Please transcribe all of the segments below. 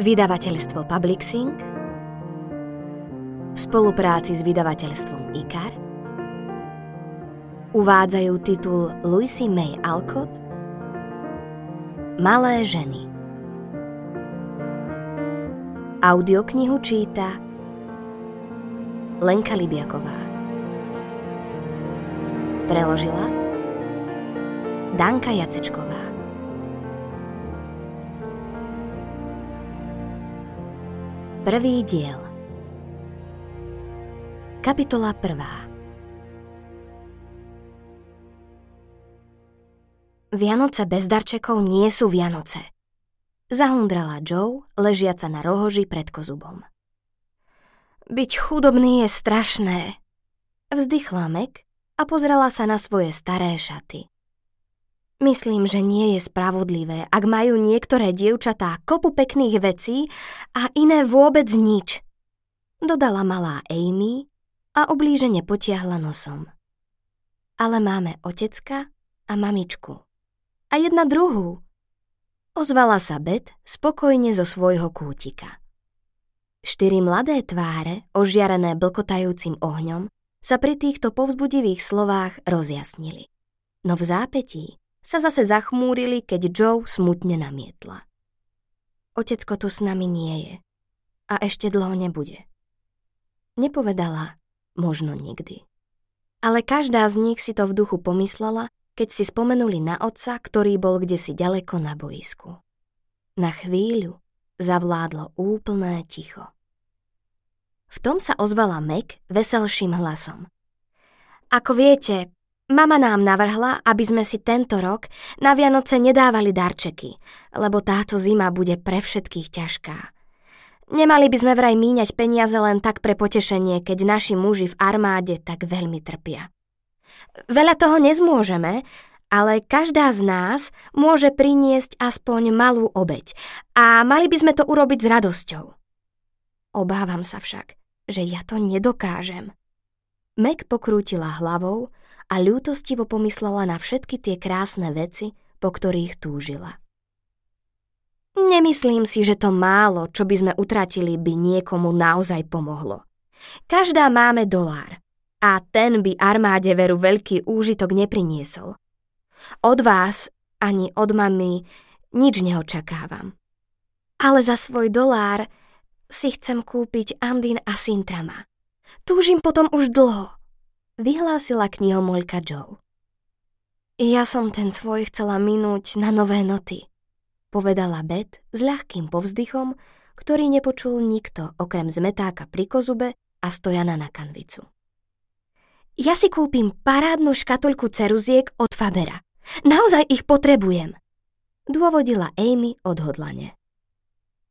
Vydavateľstvo Publixing v spolupráci s vydavateľstvom IKAR uvádzajú titul Lucy May Alcott Malé ženy. Audioknihu číta Lenka Libiaková. Preložila Danka Jacečková. Prvý diel Kapitola prvá Vianoce bez darčekov nie sú Vianoce. Zahundrala Joe, ležiaca na rohoži pred kozubom. Byť chudobný je strašné. Vzdychla Meg a pozrela sa na svoje staré šaty. Myslím, že nie je spravodlivé, ak majú niektoré dievčatá kopu pekných vecí a iné vôbec nič. Dodala malá Amy a oblížene potiahla nosom. Ale máme otecka a mamičku. A jedna druhú. Ozvala sa Bet spokojne zo svojho kútika. Štyri mladé tváre, ožiarené blkotajúcim ohňom, sa pri týchto povzbudivých slovách rozjasnili. No v zápetí sa zase zachmúrili, keď Joe smutne namietla. Otecko tu s nami nie je a ešte dlho nebude. Nepovedala možno nikdy. Ale každá z nich si to v duchu pomyslela, keď si spomenuli na otca, ktorý bol kde si ďaleko na boisku. Na chvíľu zavládlo úplné ticho. V tom sa ozvala Meg veselším hlasom. Ako viete, Mama nám navrhla, aby sme si tento rok na Vianoce nedávali darčeky, lebo táto zima bude pre všetkých ťažká. Nemali by sme vraj míňať peniaze len tak pre potešenie, keď naši muži v armáde tak veľmi trpia. Veľa toho nezmôžeme, ale každá z nás môže priniesť aspoň malú obeď a mali by sme to urobiť s radosťou. Obávam sa však, že ja to nedokážem. Meg pokrútila hlavou, a ľútostivo pomyslela na všetky tie krásne veci, po ktorých túžila. Nemyslím si, že to málo, čo by sme utratili, by niekomu naozaj pomohlo. Každá máme dolár a ten by armáde veru veľký úžitok nepriniesol. Od vás ani od mami nič neočakávam. Ale za svoj dolár si chcem kúpiť Andin a Sintrama. Túžim potom už dlho vyhlásila knihomolka Joe. Ja som ten svoj chcela minúť na nové noty, povedala Beth s ľahkým povzdychom, ktorý nepočul nikto okrem zmetáka pri kozube a stojana na kanvicu. Ja si kúpim parádnu škatulku ceruziek od Fabera. Naozaj ich potrebujem, dôvodila Amy odhodlane.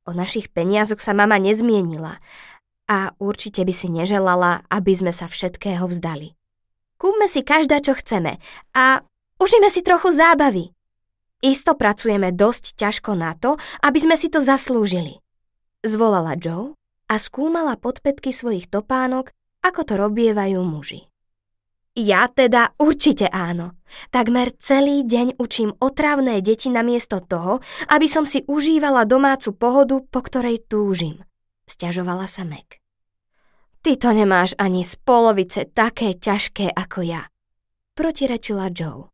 O našich peniazoch sa mama nezmienila a určite by si neželala, aby sme sa všetkého vzdali. Kúpme si každá, čo chceme a užíme si trochu zábavy. Isto pracujeme dosť ťažko na to, aby sme si to zaslúžili. Zvolala Joe a skúmala podpetky svojich topánok, ako to robievajú muži. Ja teda určite áno. Takmer celý deň učím otravné deti namiesto toho, aby som si užívala domácu pohodu, po ktorej túžim. Sťažovala sa Meg. Ty to nemáš ani z polovice také ťažké ako ja, protirečila Joe.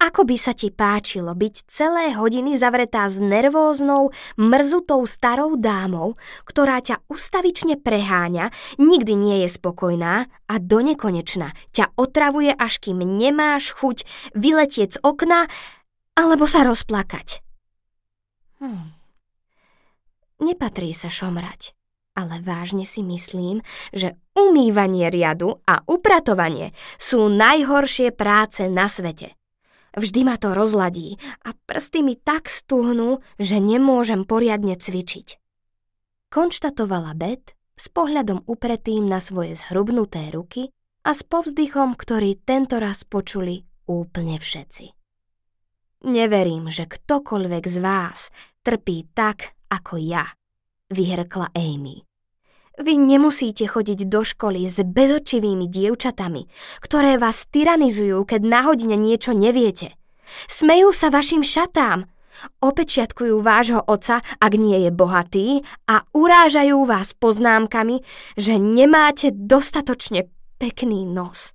Ako by sa ti páčilo byť celé hodiny zavretá s nervóznou, mrzutou starou dámou, ktorá ťa ustavične preháňa, nikdy nie je spokojná a do nekonečna ťa otravuje, až kým nemáš chuť vyletieť z okna alebo sa rozplakať. Hm. Nepatrí sa šomrať ale vážne si myslím, že umývanie riadu a upratovanie sú najhoršie práce na svete. Vždy ma to rozladí a prsty mi tak stuhnú, že nemôžem poriadne cvičiť. Konštatovala Bet s pohľadom upretým na svoje zhrubnuté ruky a s povzdychom, ktorý tento raz počuli úplne všetci. Neverím, že ktokoľvek z vás trpí tak, ako ja – vyhrkla Amy. Vy nemusíte chodiť do školy s bezočivými dievčatami, ktoré vás tyranizujú, keď na hodine niečo neviete. Smejú sa vašim šatám, Opečiatkujú vášho oca, ak nie je bohatý a urážajú vás poznámkami, že nemáte dostatočne pekný nos.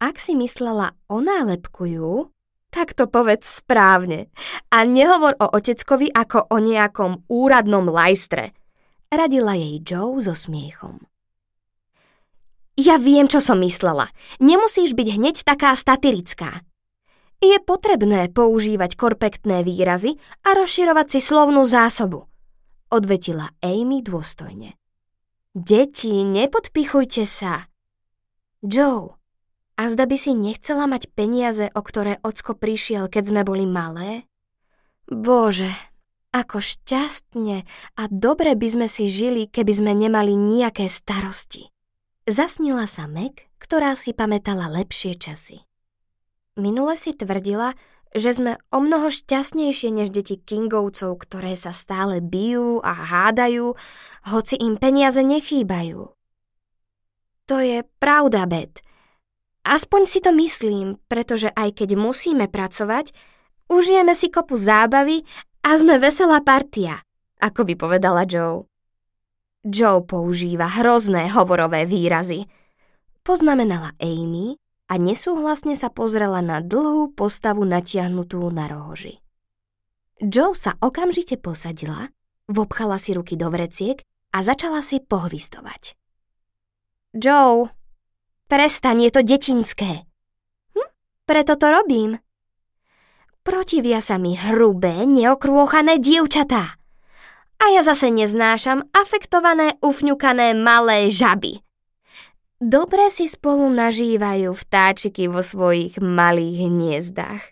Ak si myslela o nálepkujú, tak to povedz správne a nehovor o oteckovi ako o nejakom úradnom lajstre. Radila jej Joe so smiechom. Ja viem, čo som myslela. Nemusíš byť hneď taká statirická. Je potrebné používať korpektné výrazy a rozširovať si slovnú zásobu, odvetila Amy dôstojne. Deti, nepodpichujte sa. Joe, a zda by si nechcela mať peniaze, o ktoré ocko prišiel, keď sme boli malé? Bože, ako šťastne a dobre by sme si žili, keby sme nemali nejaké starosti. Zasnila sa Meg, ktorá si pamätala lepšie časy. Minule si tvrdila, že sme o mnoho šťastnejšie než deti Kingovcov, ktoré sa stále bijú a hádajú, hoci im peniaze nechýbajú. To je pravda, Bet. Aspoň si to myslím, pretože aj keď musíme pracovať, užijeme si kopu zábavy a sme veselá partia, ako by povedala Joe. Joe používa hrozné hovorové výrazy. Poznamenala Amy a nesúhlasne sa pozrela na dlhú postavu natiahnutú na rohoži. Joe sa okamžite posadila, vopchala si ruky do vreciek a začala si pohvistovať. Joe, prestaň, je to detinské. Hm, preto to robím. Protivia sa mi hrubé, neokrôchané dievčatá a ja zase neznášam afektované, ufňukané malé žaby. Dobre si spolu nažívajú vtáčiky vo svojich malých hniezdach.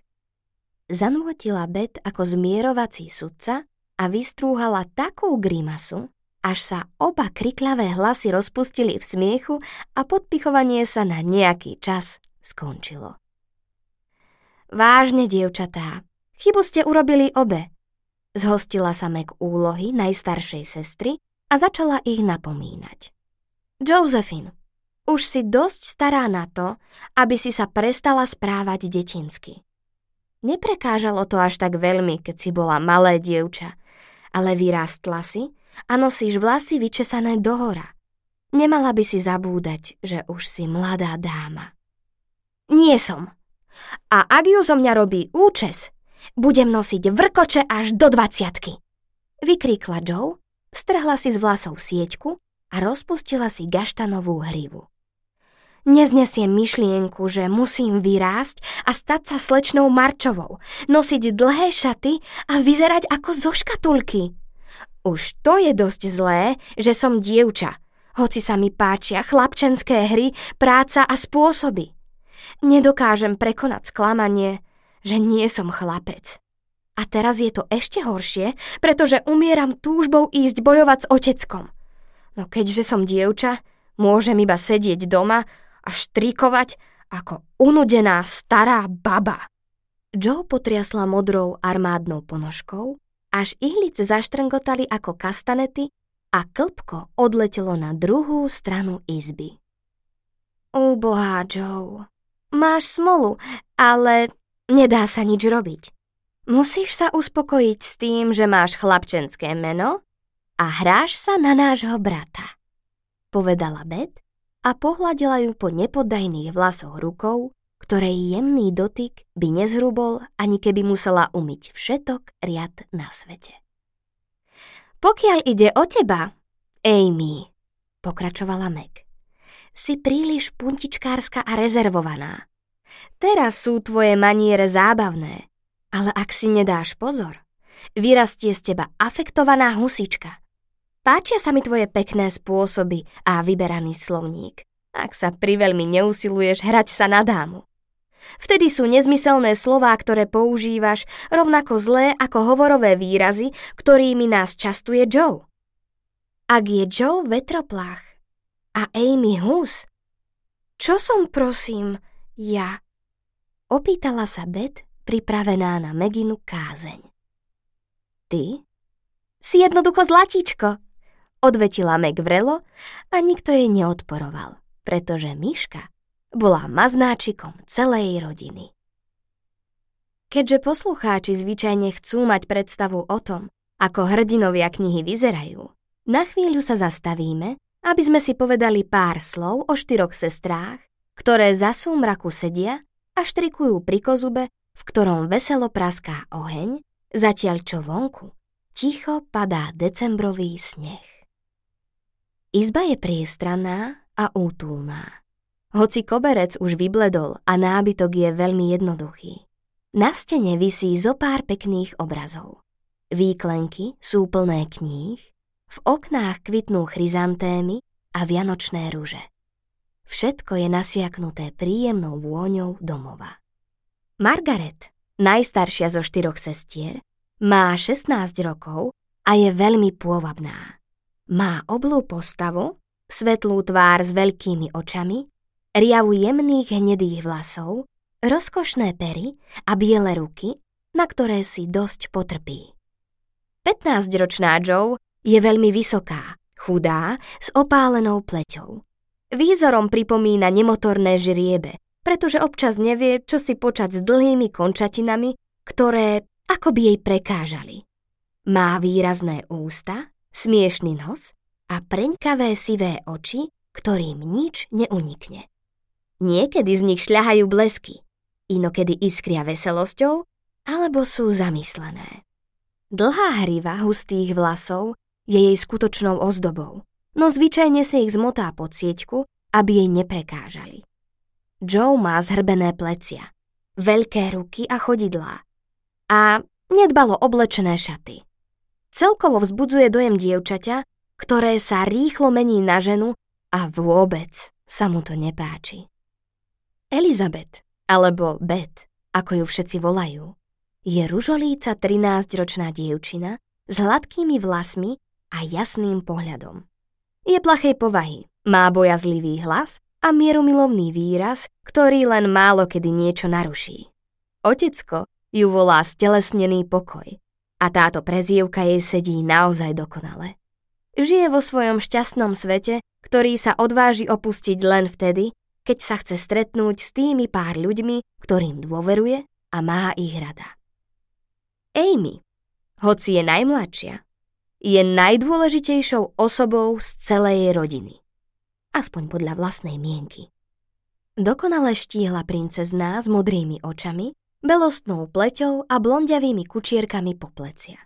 Zanútila Bet ako zmierovací sudca a vystrúhala takú grimasu, až sa oba kriklavé hlasy rozpustili v smiechu a podpichovanie sa na nejaký čas skončilo. Vážne, dievčatá, chybu ste urobili obe, Zhostila sa Meg úlohy najstaršej sestry a začala ich napomínať. Josephine, už si dosť stará na to, aby si sa prestala správať detinsky. Neprekážalo to až tak veľmi, keď si bola malé dievča, ale vyrástla si a nosíš vlasy vyčesané dohora. Nemala by si zabúdať, že už si mladá dáma. Nie som. A ak ju zo mňa robí účes, budem nosiť vrkoče až do dvaciatky. Vykríkla Joe, strhla si z vlasov sieťku a rozpustila si gaštanovú hrivu. Neznesiem myšlienku, že musím vyrásť a stať sa slečnou Marčovou, nosiť dlhé šaty a vyzerať ako zo škatulky. Už to je dosť zlé, že som dievča, hoci sa mi páčia chlapčenské hry, práca a spôsoby. Nedokážem prekonať sklamanie, že nie som chlapec. A teraz je to ešte horšie, pretože umieram túžbou ísť bojovať s oteckom. No keďže som dievča, môžem iba sedieť doma a štrikovať ako unudená stará baba. Joe potriasla modrou armádnou ponožkou, až ihlice zaštrngotali ako kastanety a klpko odletelo na druhú stranu izby. Ubohá Joe, máš smolu, ale Nedá sa nič robiť. Musíš sa uspokojiť s tým, že máš chlapčenské meno a hráš sa na nášho brata. Povedala Bet a pohľadila ju po nepoddajných vlasoch rukou, ktorej jemný dotyk by nezhrubol, ani keby musela umyť všetok riad na svete. Pokiaľ ide o teba, Amy, pokračovala Meg, si príliš puntičkárska a rezervovaná. Teraz sú tvoje maniere zábavné, ale ak si nedáš pozor, vyrastie z teba afektovaná husička. Páčia sa mi tvoje pekné spôsoby a vyberaný slovník, ak sa priveľmi neusiluješ hrať sa na dámu. Vtedy sú nezmyselné slová, ktoré používaš, rovnako zlé ako hovorové výrazy, ktorými nás častuje Joe. Ak je Joe vetroplach a Amy hus, čo som prosím ja. Opýtala sa Bet, pripravená na Meginu kázeň. Ty? Si jednoducho zlatíčko, odvetila Meg vrelo a nikto jej neodporoval, pretože Myška bola maznáčikom celej rodiny. Keďže poslucháči zvyčajne chcú mať predstavu o tom, ako hrdinovia knihy vyzerajú, na chvíľu sa zastavíme, aby sme si povedali pár slov o štyroch sestrách, ktoré za súmraku sedia a štrikujú pri kozube, v ktorom veselo praská oheň, zatiaľ čo vonku ticho padá decembrový sneh. Izba je priestranná a útulná. Hoci koberec už vybledol a nábytok je veľmi jednoduchý. Na stene visí zo pár pekných obrazov. Výklenky sú plné kníh, v oknách kvitnú chryzantémy a vianočné rúže. Všetko je nasiaknuté príjemnou vôňou domova. Margaret, najstaršia zo štyroch sestier, má 16 rokov a je veľmi pôvabná. Má oblú postavu, svetlú tvár s veľkými očami, riavu jemných hnedých vlasov rozkošné pery a biele ruky, na ktoré si dosť potrpí. 15-ročná Joe je veľmi vysoká, chudá, s opálenou pleťou. Výzorom pripomína nemotorné žriebe, pretože občas nevie, čo si počať s dlhými končatinami, ktoré ako by jej prekážali. Má výrazné ústa, smiešný nos a preňkavé sivé oči, ktorým nič neunikne. Niekedy z nich šľahajú blesky, inokedy iskria veselosťou, alebo sú zamyslené. Dlhá hriva hustých vlasov je jej skutočnou ozdobou, no zvyčajne si ich zmotá pod sieťku, aby jej neprekážali. Joe má zhrbené plecia, veľké ruky a chodidlá a nedbalo oblečené šaty. Celkovo vzbudzuje dojem dievčaťa, ktoré sa rýchlo mení na ženu a vôbec sa mu to nepáči. Elizabeth alebo Bet, ako ju všetci volajú, je ružolíca 13-ročná dievčina s hladkými vlasmi a jasným pohľadom. Je plachej povahy, má bojazlivý hlas a mierumilovný výraz, ktorý len málo kedy niečo naruší. Otecko ju volá stelesnený pokoj a táto prezývka jej sedí naozaj dokonale. Žije vo svojom šťastnom svete, ktorý sa odváži opustiť len vtedy, keď sa chce stretnúť s tými pár ľuďmi, ktorým dôveruje a má ich rada. Amy, hoci je najmladšia, je najdôležitejšou osobou z celej rodiny. Aspoň podľa vlastnej mienky. Dokonale štíhla princezná s modrými očami, belostnou pleťou a blondiavými kučierkami po plecia.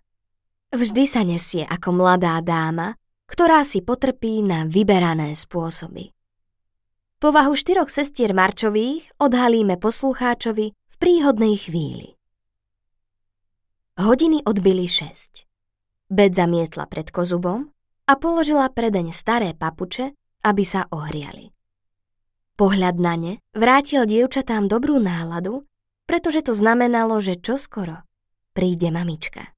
Vždy sa nesie ako mladá dáma, ktorá si potrpí na vyberané spôsoby. Povahu štyroch sestier Marčových odhalíme poslucháčovi v príhodnej chvíli. Hodiny odbili šesť. Bed zamietla pred kozubom a položila predeň staré papuče, aby sa ohriali. Pohľad na ne vrátil dievčatám dobrú náladu, pretože to znamenalo, že čoskoro príde mamička.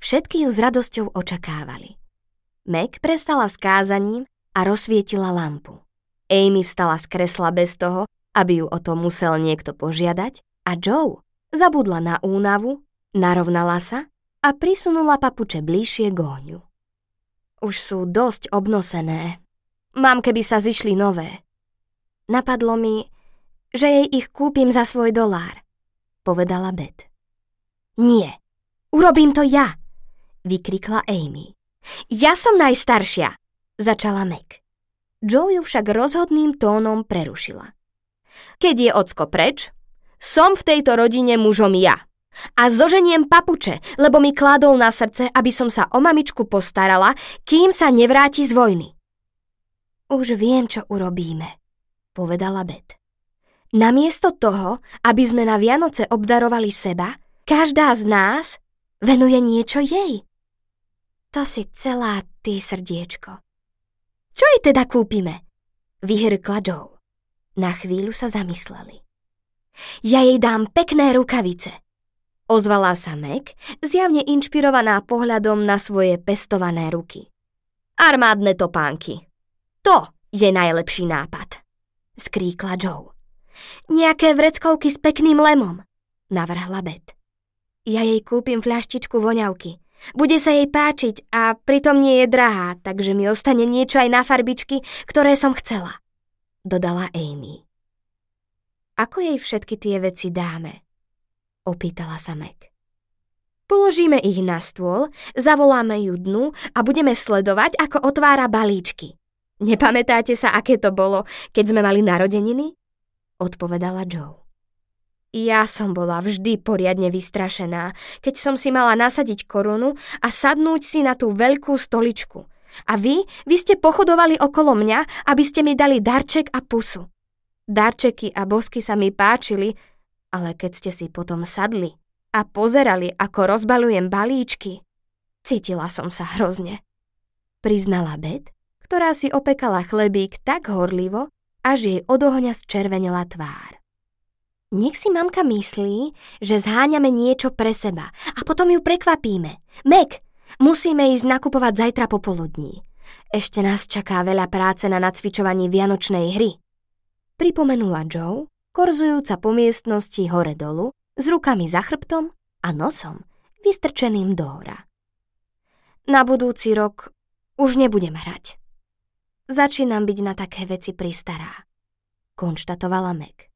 Všetky ju s radosťou očakávali. Meg prestala s kázaním a rozsvietila lampu. Amy vstala z kresla bez toho, aby ju o to musel niekto požiadať a Joe zabudla na únavu, narovnala sa a prisunula papuče bližšie k ohňu. Už sú dosť obnosené. Mám, keby sa zišli nové. Napadlo mi, že jej ich kúpim za svoj dolár, povedala Beth. Nie, urobím to ja, vykrikla Amy. Ja som najstaršia, začala Meg. Joe ju však rozhodným tónom prerušila. Keď je ocko preč, som v tejto rodine mužom ja. A zoženiem papuče, lebo mi kládol na srdce, aby som sa o mamičku postarala, kým sa nevráti z vojny. Už viem, čo urobíme, povedala Bet. Namiesto toho, aby sme na Vianoce obdarovali seba, každá z nás venuje niečo jej. To si celá ty srdiečko. Čo jej teda kúpime? Vyhrkla Joe. Na chvíľu sa zamysleli. Ja jej dám pekné rukavice. Ozvala sa Meg, zjavne inšpirovaná pohľadom na svoje pestované ruky. Armádne topánky. To je najlepší nápad, skríkla Joe. Nejaké vreckovky s pekným lemom, navrhla Bet. Ja jej kúpim fľaštičku voňavky, bude sa jej páčiť a pritom nie je drahá, takže mi ostane niečo aj na farbičky, ktoré som chcela, dodala Amy. Ako jej všetky tie veci dáme? Opýtala sa Meg. Položíme ich na stôl, zavoláme ju dnu a budeme sledovať, ako otvára balíčky. Nepamätáte sa, aké to bolo, keď sme mali narodeniny? Odpovedala Joe. Ja som bola vždy poriadne vystrašená, keď som si mala nasadiť korunu a sadnúť si na tú veľkú stoličku. A vy, vy ste pochodovali okolo mňa, aby ste mi dali darček a pusu. Darčeky a bosky sa mi páčili, ale keď ste si potom sadli a pozerali, ako rozbalujem balíčky, cítila som sa hrozne. Priznala Bet, ktorá si opekala chlebík tak horlivo, až jej od ohňa zčervenila tvár. Nech si mamka myslí, že zháňame niečo pre seba a potom ju prekvapíme. Meg, musíme ísť nakupovať zajtra popoludní. Ešte nás čaká veľa práce na nacvičovaní vianočnej hry. Pripomenula Joe, korzujúca po miestnosti hore-dolu, s rukami za chrbtom a nosom vystrčeným do hora. Na budúci rok už nebudem hrať. Začínam byť na také veci pristará, konštatovala Meg.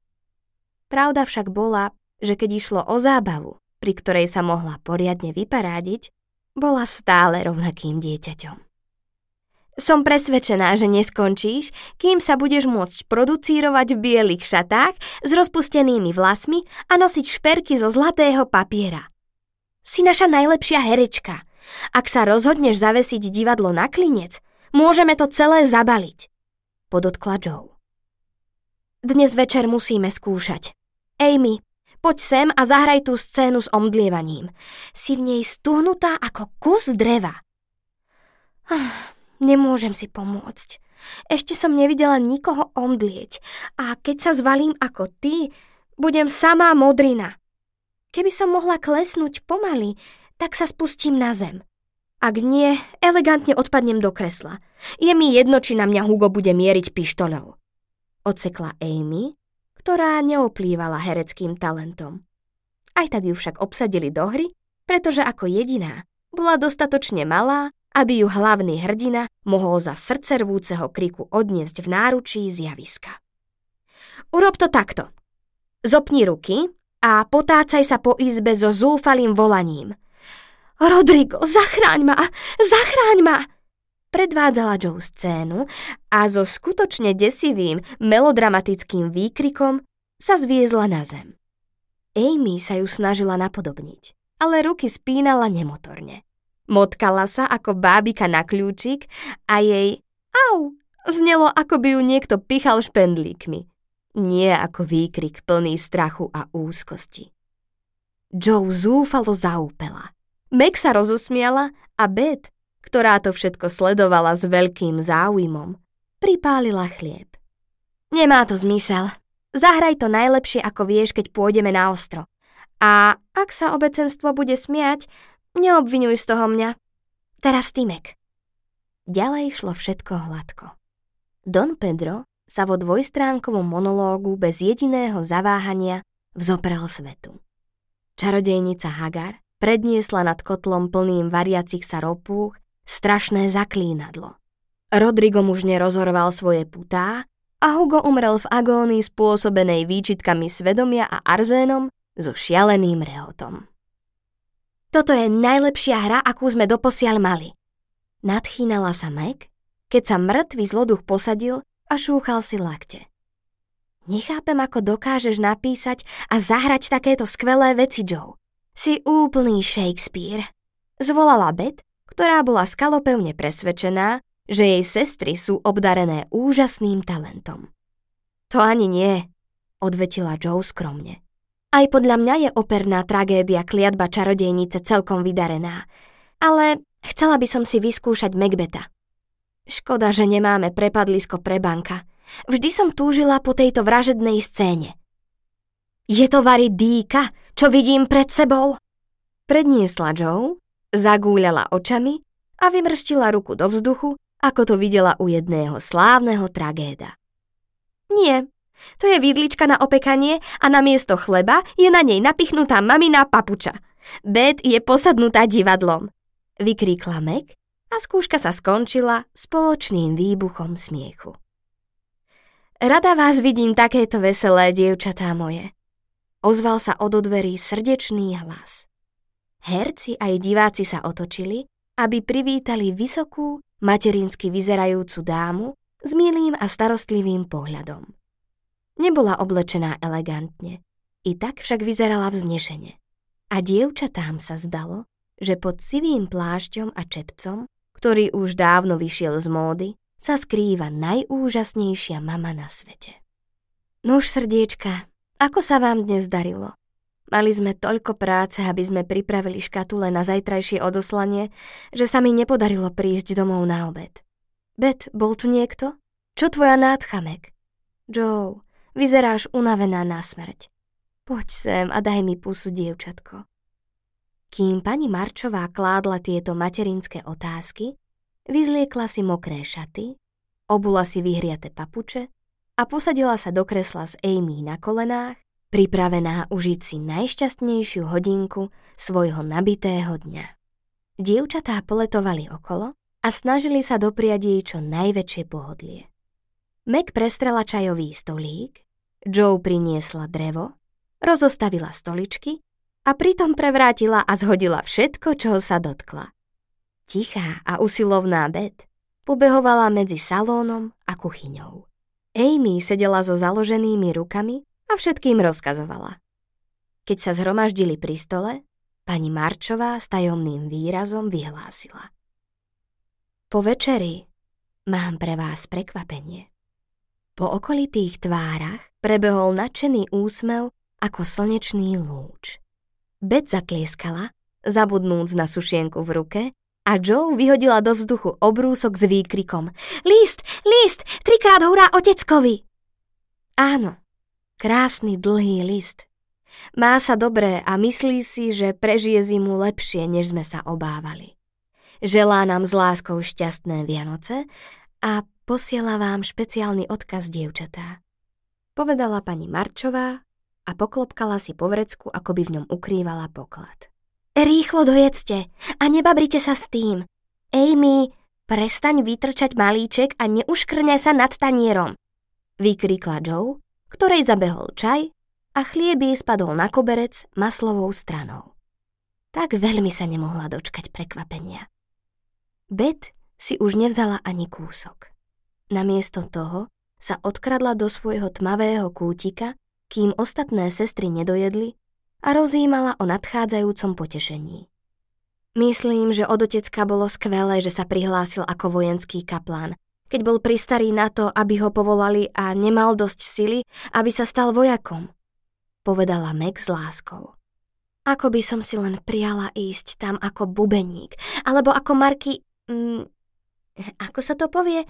Pravda však bola, že keď išlo o zábavu, pri ktorej sa mohla poriadne vyparádiť, bola stále rovnakým dieťaťom. Som presvedčená, že neskončíš, kým sa budeš môcť producírovať v bielých šatách s rozpustenými vlasmi a nosiť šperky zo zlatého papiera. Si naša najlepšia herečka. Ak sa rozhodneš zavesiť divadlo na klinec, môžeme to celé zabaliť, podotkla Joe. Dnes večer musíme skúšať. Amy, poď sem a zahraj tú scénu s omdlievaním. Si v nej stuhnutá ako kus dreva. Ah, nemôžem si pomôcť. Ešte som nevidela nikoho omdlieť a keď sa zvalím ako ty, budem samá modrina. Keby som mohla klesnúť pomaly, tak sa spustím na zem. Ak nie, elegantne odpadnem do kresla. Je mi jedno, či na mňa Hugo bude mieriť pištoľou odsekla Amy, ktorá neoplývala hereckým talentom. Aj tak ju však obsadili do hry, pretože ako jediná bola dostatočne malá, aby ju hlavný hrdina mohol za srdcervúceho kriku odniesť v náručí z javiska. Urob to takto. Zopni ruky a potácaj sa po izbe so zúfalým volaním. Rodrigo, zachráň ma! Zachráň ma! Predvádzala Joe scénu a so skutočne desivým, melodramatickým výkrikom sa zviezla na zem. Amy sa ju snažila napodobniť, ale ruky spínala nemotorne. Motkala sa ako bábika na kľúčik a jej au znelo, ako by ju niekto pichal špendlíkmi. Nie ako výkrik plný strachu a úzkosti. Joe zúfalo zaúpela. Meg sa rozosmiala a Beth ktorá to všetko sledovala s veľkým záujmom, pripálila chlieb. Nemá to zmysel. Zahraj to najlepšie, ako vieš, keď pôjdeme na ostro. A ak sa obecenstvo bude smiať, neobvinuj z toho mňa. Teraz Timek. Ďalej šlo všetko hladko. Don Pedro sa vo dvojstránkovom monológu bez jediného zaváhania vzoprel svetu. Čarodejnica Hagar predniesla nad kotlom plným variacich sa ropúch strašné zaklínadlo. Rodrigo mužne rozhoroval svoje putá a Hugo umrel v agónii spôsobenej výčitkami svedomia a arzénom so šialeným rehotom. Toto je najlepšia hra, akú sme doposiaľ mali. Nadchýnala sa Meg, keď sa mŕtvý zloduch posadil a šúchal si lakte. Nechápem, ako dokážeš napísať a zahrať takéto skvelé veci, Joe. Si úplný Shakespeare. Zvolala Bet ktorá bola skalopevne presvedčená, že jej sestry sú obdarené úžasným talentom. To ani nie, odvetila Joe skromne. Aj podľa mňa je operná tragédia kliatba čarodejnice celkom vydarená, ale chcela by som si vyskúšať Macbeta. Škoda, že nemáme prepadlisko pre banka. Vždy som túžila po tejto vražednej scéne. Je to Vary Díka, čo vidím pred sebou? Predniesla Joe Zagúľala očami a vymrštila ruku do vzduchu, ako to videla u jedného slávneho tragéda. Nie, to je vidlička na opekanie a na miesto chleba je na nej napichnutá mamina papuča. Bet je posadnutá divadlom. Vykríkla Meg a skúška sa skončila spoločným výbuchom smiechu. Rada vás vidím takéto veselé, dievčatá moje. ozval sa od dverí srdečný hlas. Herci aj diváci sa otočili, aby privítali vysokú, materinsky vyzerajúcu dámu s milým a starostlivým pohľadom. Nebola oblečená elegantne, i tak však vyzerala vznešene. A dievčatám sa zdalo, že pod sivým plášťom a čepcom, ktorý už dávno vyšiel z módy, sa skrýva najúžasnejšia mama na svete. Nuž srdiečka, ako sa vám dnes darilo? Mali sme toľko práce, aby sme pripravili škatule na zajtrajšie odoslanie, že sa mi nepodarilo prísť domov na obed. Bet, bol tu niekto? Čo tvoja nádcha, Meg? Joe, vyzeráš unavená na smrť. Poď sem a daj mi pusu, dievčatko. Kým pani Marčová kládla tieto materinské otázky, vyzliekla si mokré šaty, obula si vyhriate papuče a posadila sa do kresla s Amy na kolenách pripravená užiť si najšťastnejšiu hodinku svojho nabitého dňa. Dievčatá poletovali okolo a snažili sa dopriať jej čo najväčšie pohodlie. Meg prestrela čajový stolík, Joe priniesla drevo, rozostavila stoličky a pritom prevrátila a zhodila všetko, čoho sa dotkla. Tichá a usilovná Beth pobehovala medzi salónom a kuchyňou. Amy sedela so založenými rukami a všetkým rozkazovala. Keď sa zhromaždili pri stole, pani Marčová s tajomným výrazom vyhlásila. Po večeri mám pre vás prekvapenie. Po okolitých tvárach prebehol nadšený úsmev ako slnečný lúč. Bet zatlieskala, zabudnúc na sušienku v ruke a Joe vyhodila do vzduchu obrúsok s výkrikom List, list, trikrát hurá oteckovi! Áno, Krásny dlhý list. Má sa dobré a myslí si, že prežije zimu lepšie, než sme sa obávali. Želá nám s láskou šťastné Vianoce a posiela vám špeciálny odkaz, dievčatá. Povedala pani Marčová a poklopkala si po vrecku, ako by v ňom ukrývala poklad. Rýchlo dojedzte a nebabrite sa s tým. Amy, prestaň vytrčať malíček a neuškrňaj sa nad tanierom, vykríkla Joe ktorej zabehol čaj a chlieb jej spadol na koberec maslovou stranou. Tak veľmi sa nemohla dočkať prekvapenia. Bet si už nevzala ani kúsok. Namiesto toho sa odkradla do svojho tmavého kútika, kým ostatné sestry nedojedli a rozímala o nadchádzajúcom potešení. Myslím, že od otecka bolo skvelé, že sa prihlásil ako vojenský kaplán keď bol pristarý na to, aby ho povolali a nemal dosť sily, aby sa stal vojakom, povedala Meg s láskou. Ako by som si len prijala ísť tam ako bubeník, alebo ako Marky... Mm, ako sa to povie?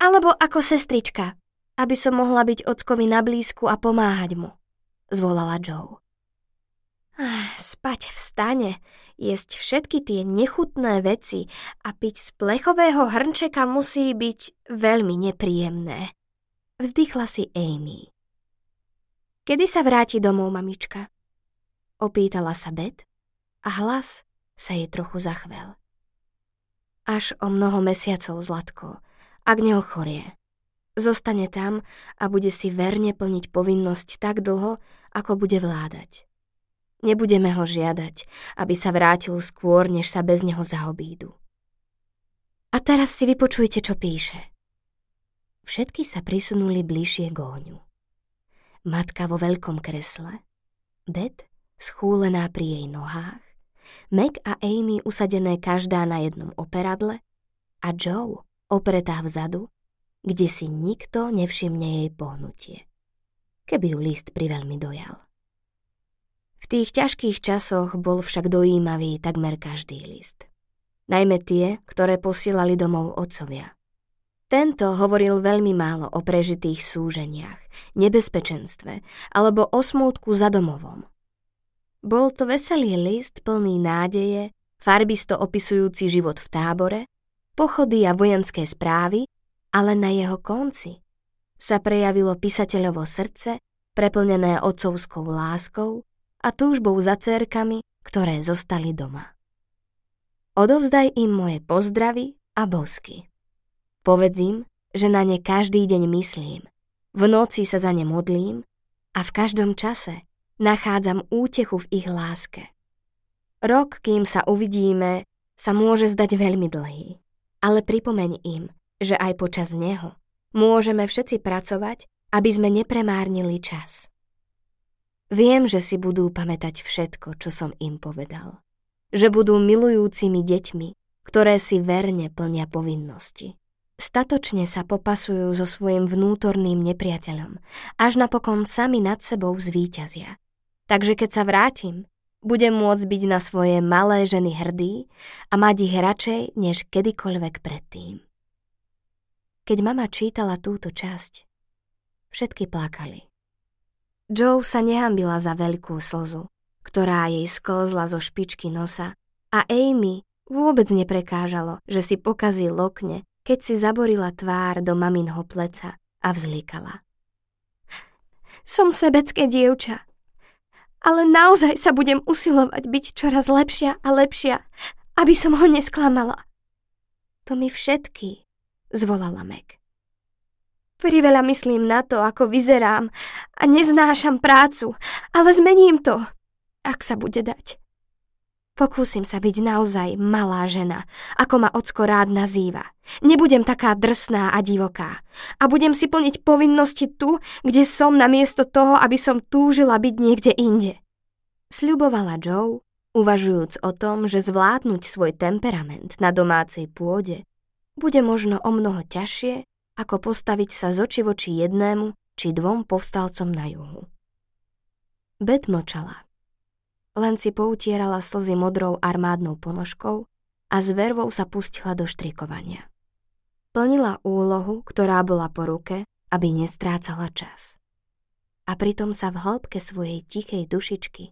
Alebo ako sestrička, aby som mohla byť ockovi na blízku a pomáhať mu, zvolala Joe. Spať v stane, jesť všetky tie nechutné veci a piť z plechového hrnčeka musí byť veľmi nepríjemné. Vzdychla si Amy. Kedy sa vráti domov, mamička? Opýtala sa Bet a hlas sa jej trochu zachvel. Až o mnoho mesiacov, Zlatko, ak neochorie. Zostane tam a bude si verne plniť povinnosť tak dlho, ako bude vládať. Nebudeme ho žiadať, aby sa vrátil skôr, než sa bez neho zaobídu. A teraz si vypočujte, čo píše. Všetky sa prisunuli bližšie k ohňu. Matka vo veľkom kresle, Bet schúlená pri jej nohách, Meg a Amy usadené každá na jednom operadle a Joe opretá vzadu, kde si nikto nevšimne jej pohnutie. Keby ju list priveľmi dojal. V tých ťažkých časoch bol však dojímavý takmer každý list. Najmä tie, ktoré posielali domov otcovia. Tento hovoril veľmi málo o prežitých súženiach, nebezpečenstve alebo o smútku za domovom. Bol to veselý list plný nádeje, farbisto opisujúci život v tábore, pochody a vojenské správy, ale na jeho konci sa prejavilo písateľovo srdce, preplnené otcovskou láskou a túžbou za cérkami, ktoré zostali doma. Odovzdaj im moje pozdravy a bosky. Povedz im, že na ne každý deň myslím, v noci sa za ne modlím a v každom čase nachádzam útechu v ich láske. Rok, kým sa uvidíme, sa môže zdať veľmi dlhý, ale pripomeň im, že aj počas neho môžeme všetci pracovať, aby sme nepremárnili čas. Viem, že si budú pamätať všetko, čo som im povedal. Že budú milujúcimi deťmi, ktoré si verne plnia povinnosti. Statočne sa popasujú so svojim vnútorným nepriateľom, až napokon sami nad sebou zvíťazia. Takže keď sa vrátim, budem môcť byť na svoje malé ženy hrdý a mať ich radšej než kedykoľvek predtým. Keď mama čítala túto časť, všetky plakali. Joe sa nehambila za veľkú slzu, ktorá jej sklzla zo špičky nosa a Amy vôbec neprekážalo, že si pokazí lokne keď si zaborila tvár do maminho pleca a vzlíkala. Som sebecké dievča, ale naozaj sa budem usilovať byť čoraz lepšia a lepšia, aby som ho nesklamala. To mi všetky, zvolala Meg. Priveľa myslím na to, ako vyzerám a neznášam prácu, ale zmením to, ak sa bude dať. Pokúsim sa byť naozaj malá žena, ako ma ocko rád nazýva. Nebudem taká drsná a divoká. A budem si plniť povinnosti tu, kde som namiesto toho, aby som túžila byť niekde inde. Sľubovala Joe, uvažujúc o tom, že zvládnuť svoj temperament na domácej pôde bude možno o mnoho ťažšie, ako postaviť sa z oči voči jednému či dvom povstalcom na juhu. Bet mlčala len si poutierala slzy modrou armádnou ponožkou a s vervou sa pustila do štrikovania. Plnila úlohu, ktorá bola po ruke, aby nestrácala čas. A pritom sa v hĺbke svojej tichej dušičky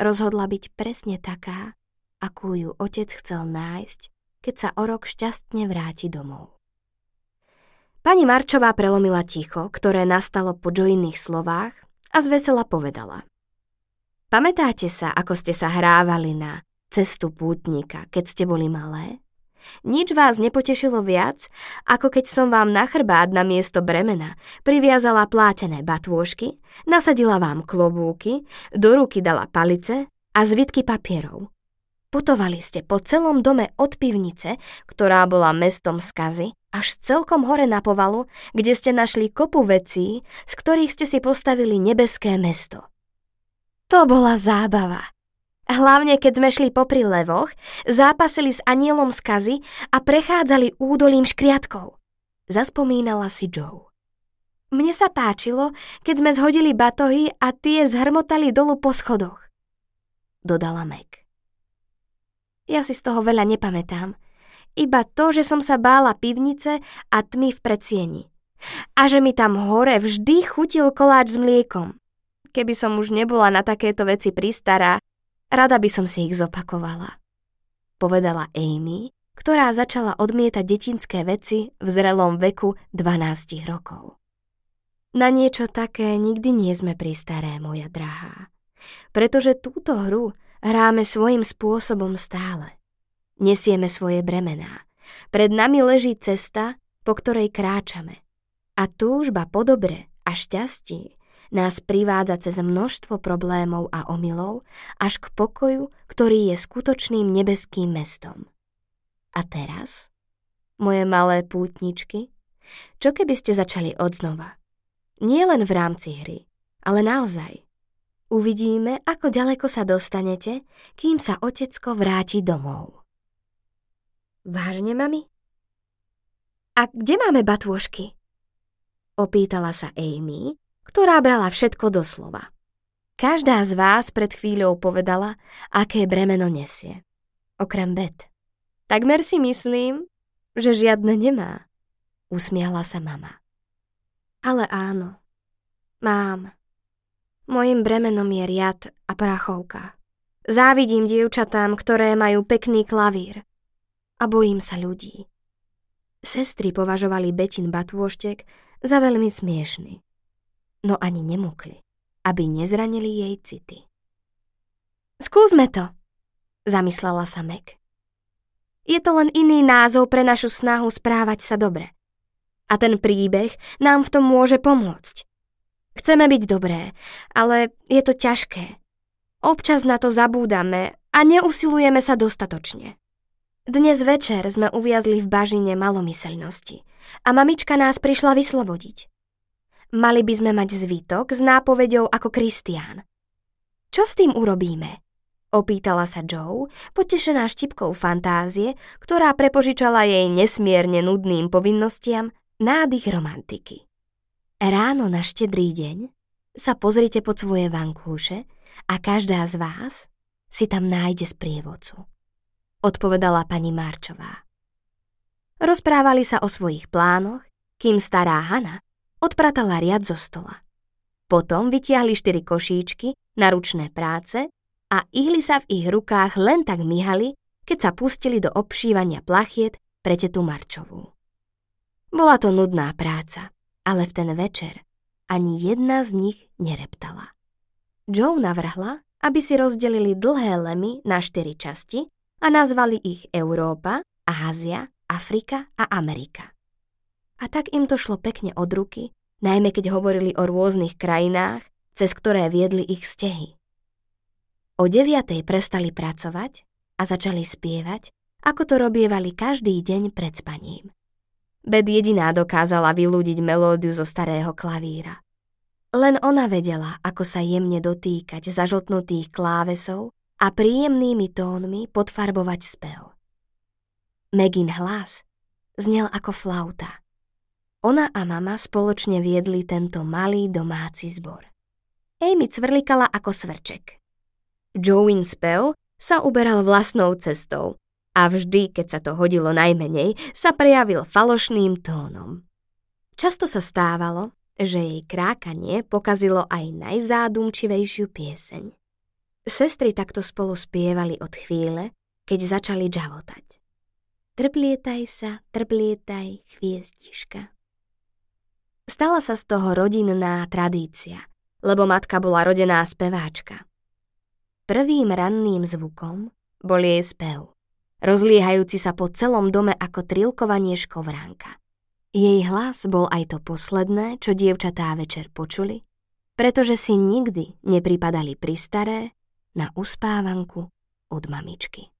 rozhodla byť presne taká, akú ju otec chcel nájsť, keď sa o rok šťastne vráti domov. Pani Marčová prelomila ticho, ktoré nastalo po Joiných slovách a zvesela povedala. Pamätáte sa, ako ste sa hrávali na cestu pútnika, keď ste boli malé? Nič vás nepotešilo viac, ako keď som vám na chrbát na miesto bremena priviazala plátené batôžky, nasadila vám klobúky, do ruky dala palice a zvitky papierov. Putovali ste po celom dome od pivnice, ktorá bola mestom skazy, až celkom hore na povalu, kde ste našli kopu vecí, z ktorých ste si postavili nebeské mesto. To bola zábava. Hlavne keď sme šli popri levoch, zápasili s anielom skazy a prechádzali údolím škriatkov. Zaspomínala si Joe. Mne sa páčilo, keď sme zhodili batohy a tie zhrmotali dolu po schodoch. Dodala Meg. Ja si z toho veľa nepamätám. Iba to, že som sa bála pivnice a tmy v predsieni. A že mi tam hore vždy chutil koláč s mliekom. Keby som už nebola na takéto veci pristará, rada by som si ich zopakovala. Povedala Amy, ktorá začala odmietať detinské veci v zrelom veku 12 rokov. Na niečo také nikdy nie sme pristaré, moja drahá. Pretože túto hru hráme svojim spôsobom stále. Nesieme svoje bremená. Pred nami leží cesta, po ktorej kráčame. A túžba po dobre a šťastí nás privádza cez množstvo problémov a omylov až k pokoju, ktorý je skutočným nebeským mestom. A teraz, moje malé pútničky, čo keby ste začali odznova? Nie len v rámci hry, ale naozaj. Uvidíme, ako ďaleko sa dostanete, kým sa otecko vráti domov. Vážne, mami? A kde máme batôžky? Opýtala sa Amy, ktorá brala všetko doslova. Každá z vás pred chvíľou povedala, aké bremeno nesie. Okrem bet. Takmer si myslím, že žiadne nemá. Usmiala sa mama. Ale áno, mám. Mojim bremenom je riad a prachovka. Závidím dievčatám, ktoré majú pekný klavír. A bojím sa ľudí. Sestry považovali Betin batôštek za veľmi smiešný no ani nemúkli, aby nezranili jej city. Skúsme to, zamyslela sa Meg. Je to len iný názov pre našu snahu správať sa dobre. A ten príbeh nám v tom môže pomôcť. Chceme byť dobré, ale je to ťažké. Občas na to zabúdame a neusilujeme sa dostatočne. Dnes večer sme uviazli v bažine malomyselnosti a mamička nás prišla vyslobodiť. Mali by sme mať zvítok s nápovedou ako Kristián. Čo s tým urobíme? Opýtala sa Joe, potešená štipkou fantázie, ktorá prepožičala jej nesmierne nudným povinnostiam nádych romantiky. Ráno na štedrý deň sa pozrite pod svoje vankúše a každá z vás si tam nájde sprievodcu. Odpovedala pani Marčová. Rozprávali sa o svojich plánoch, kým stará Hana odpratala riad zo stola. Potom vytiahli štyri košíčky na ručné práce a ihly sa v ich rukách len tak myhali, keď sa pustili do obšívania plachiet pre tetu Marčovú. Bola to nudná práca, ale v ten večer ani jedna z nich nereptala. Joe navrhla, aby si rozdelili dlhé lemy na štyri časti a nazvali ich Európa, Ázia, Afrika a Amerika. A tak im to šlo pekne od ruky, najmä keď hovorili o rôznych krajinách, cez ktoré viedli ich stehy. O deviatej prestali pracovať a začali spievať, ako to robievali každý deň pred spaním. Bed jediná dokázala vylúdiť melódiu zo starého klavíra. Len ona vedela, ako sa jemne dotýkať zažltnutých klávesov a príjemnými tónmi podfarbovať spev. Megin hlas znel ako flauta. Ona a mama spoločne viedli tento malý domáci zbor. Amy cvrlikala ako svrček. Joein spev sa uberal vlastnou cestou a vždy, keď sa to hodilo najmenej, sa prejavil falošným tónom. Často sa stávalo, že jej krákanie pokazilo aj najzádumčivejšiu pieseň. Sestry takto spolu spievali od chvíle, keď začali džavotať. Trblietaj sa, trblietaj, chviestiška. Stala sa z toho rodinná tradícia, lebo matka bola rodená speváčka. Prvým ranným zvukom bol jej spev, rozliehajúci sa po celom dome ako trilkovanie škovránka. Jej hlas bol aj to posledné, čo dievčatá večer počuli, pretože si nikdy nepripadali pristaré na uspávanku od mamičky.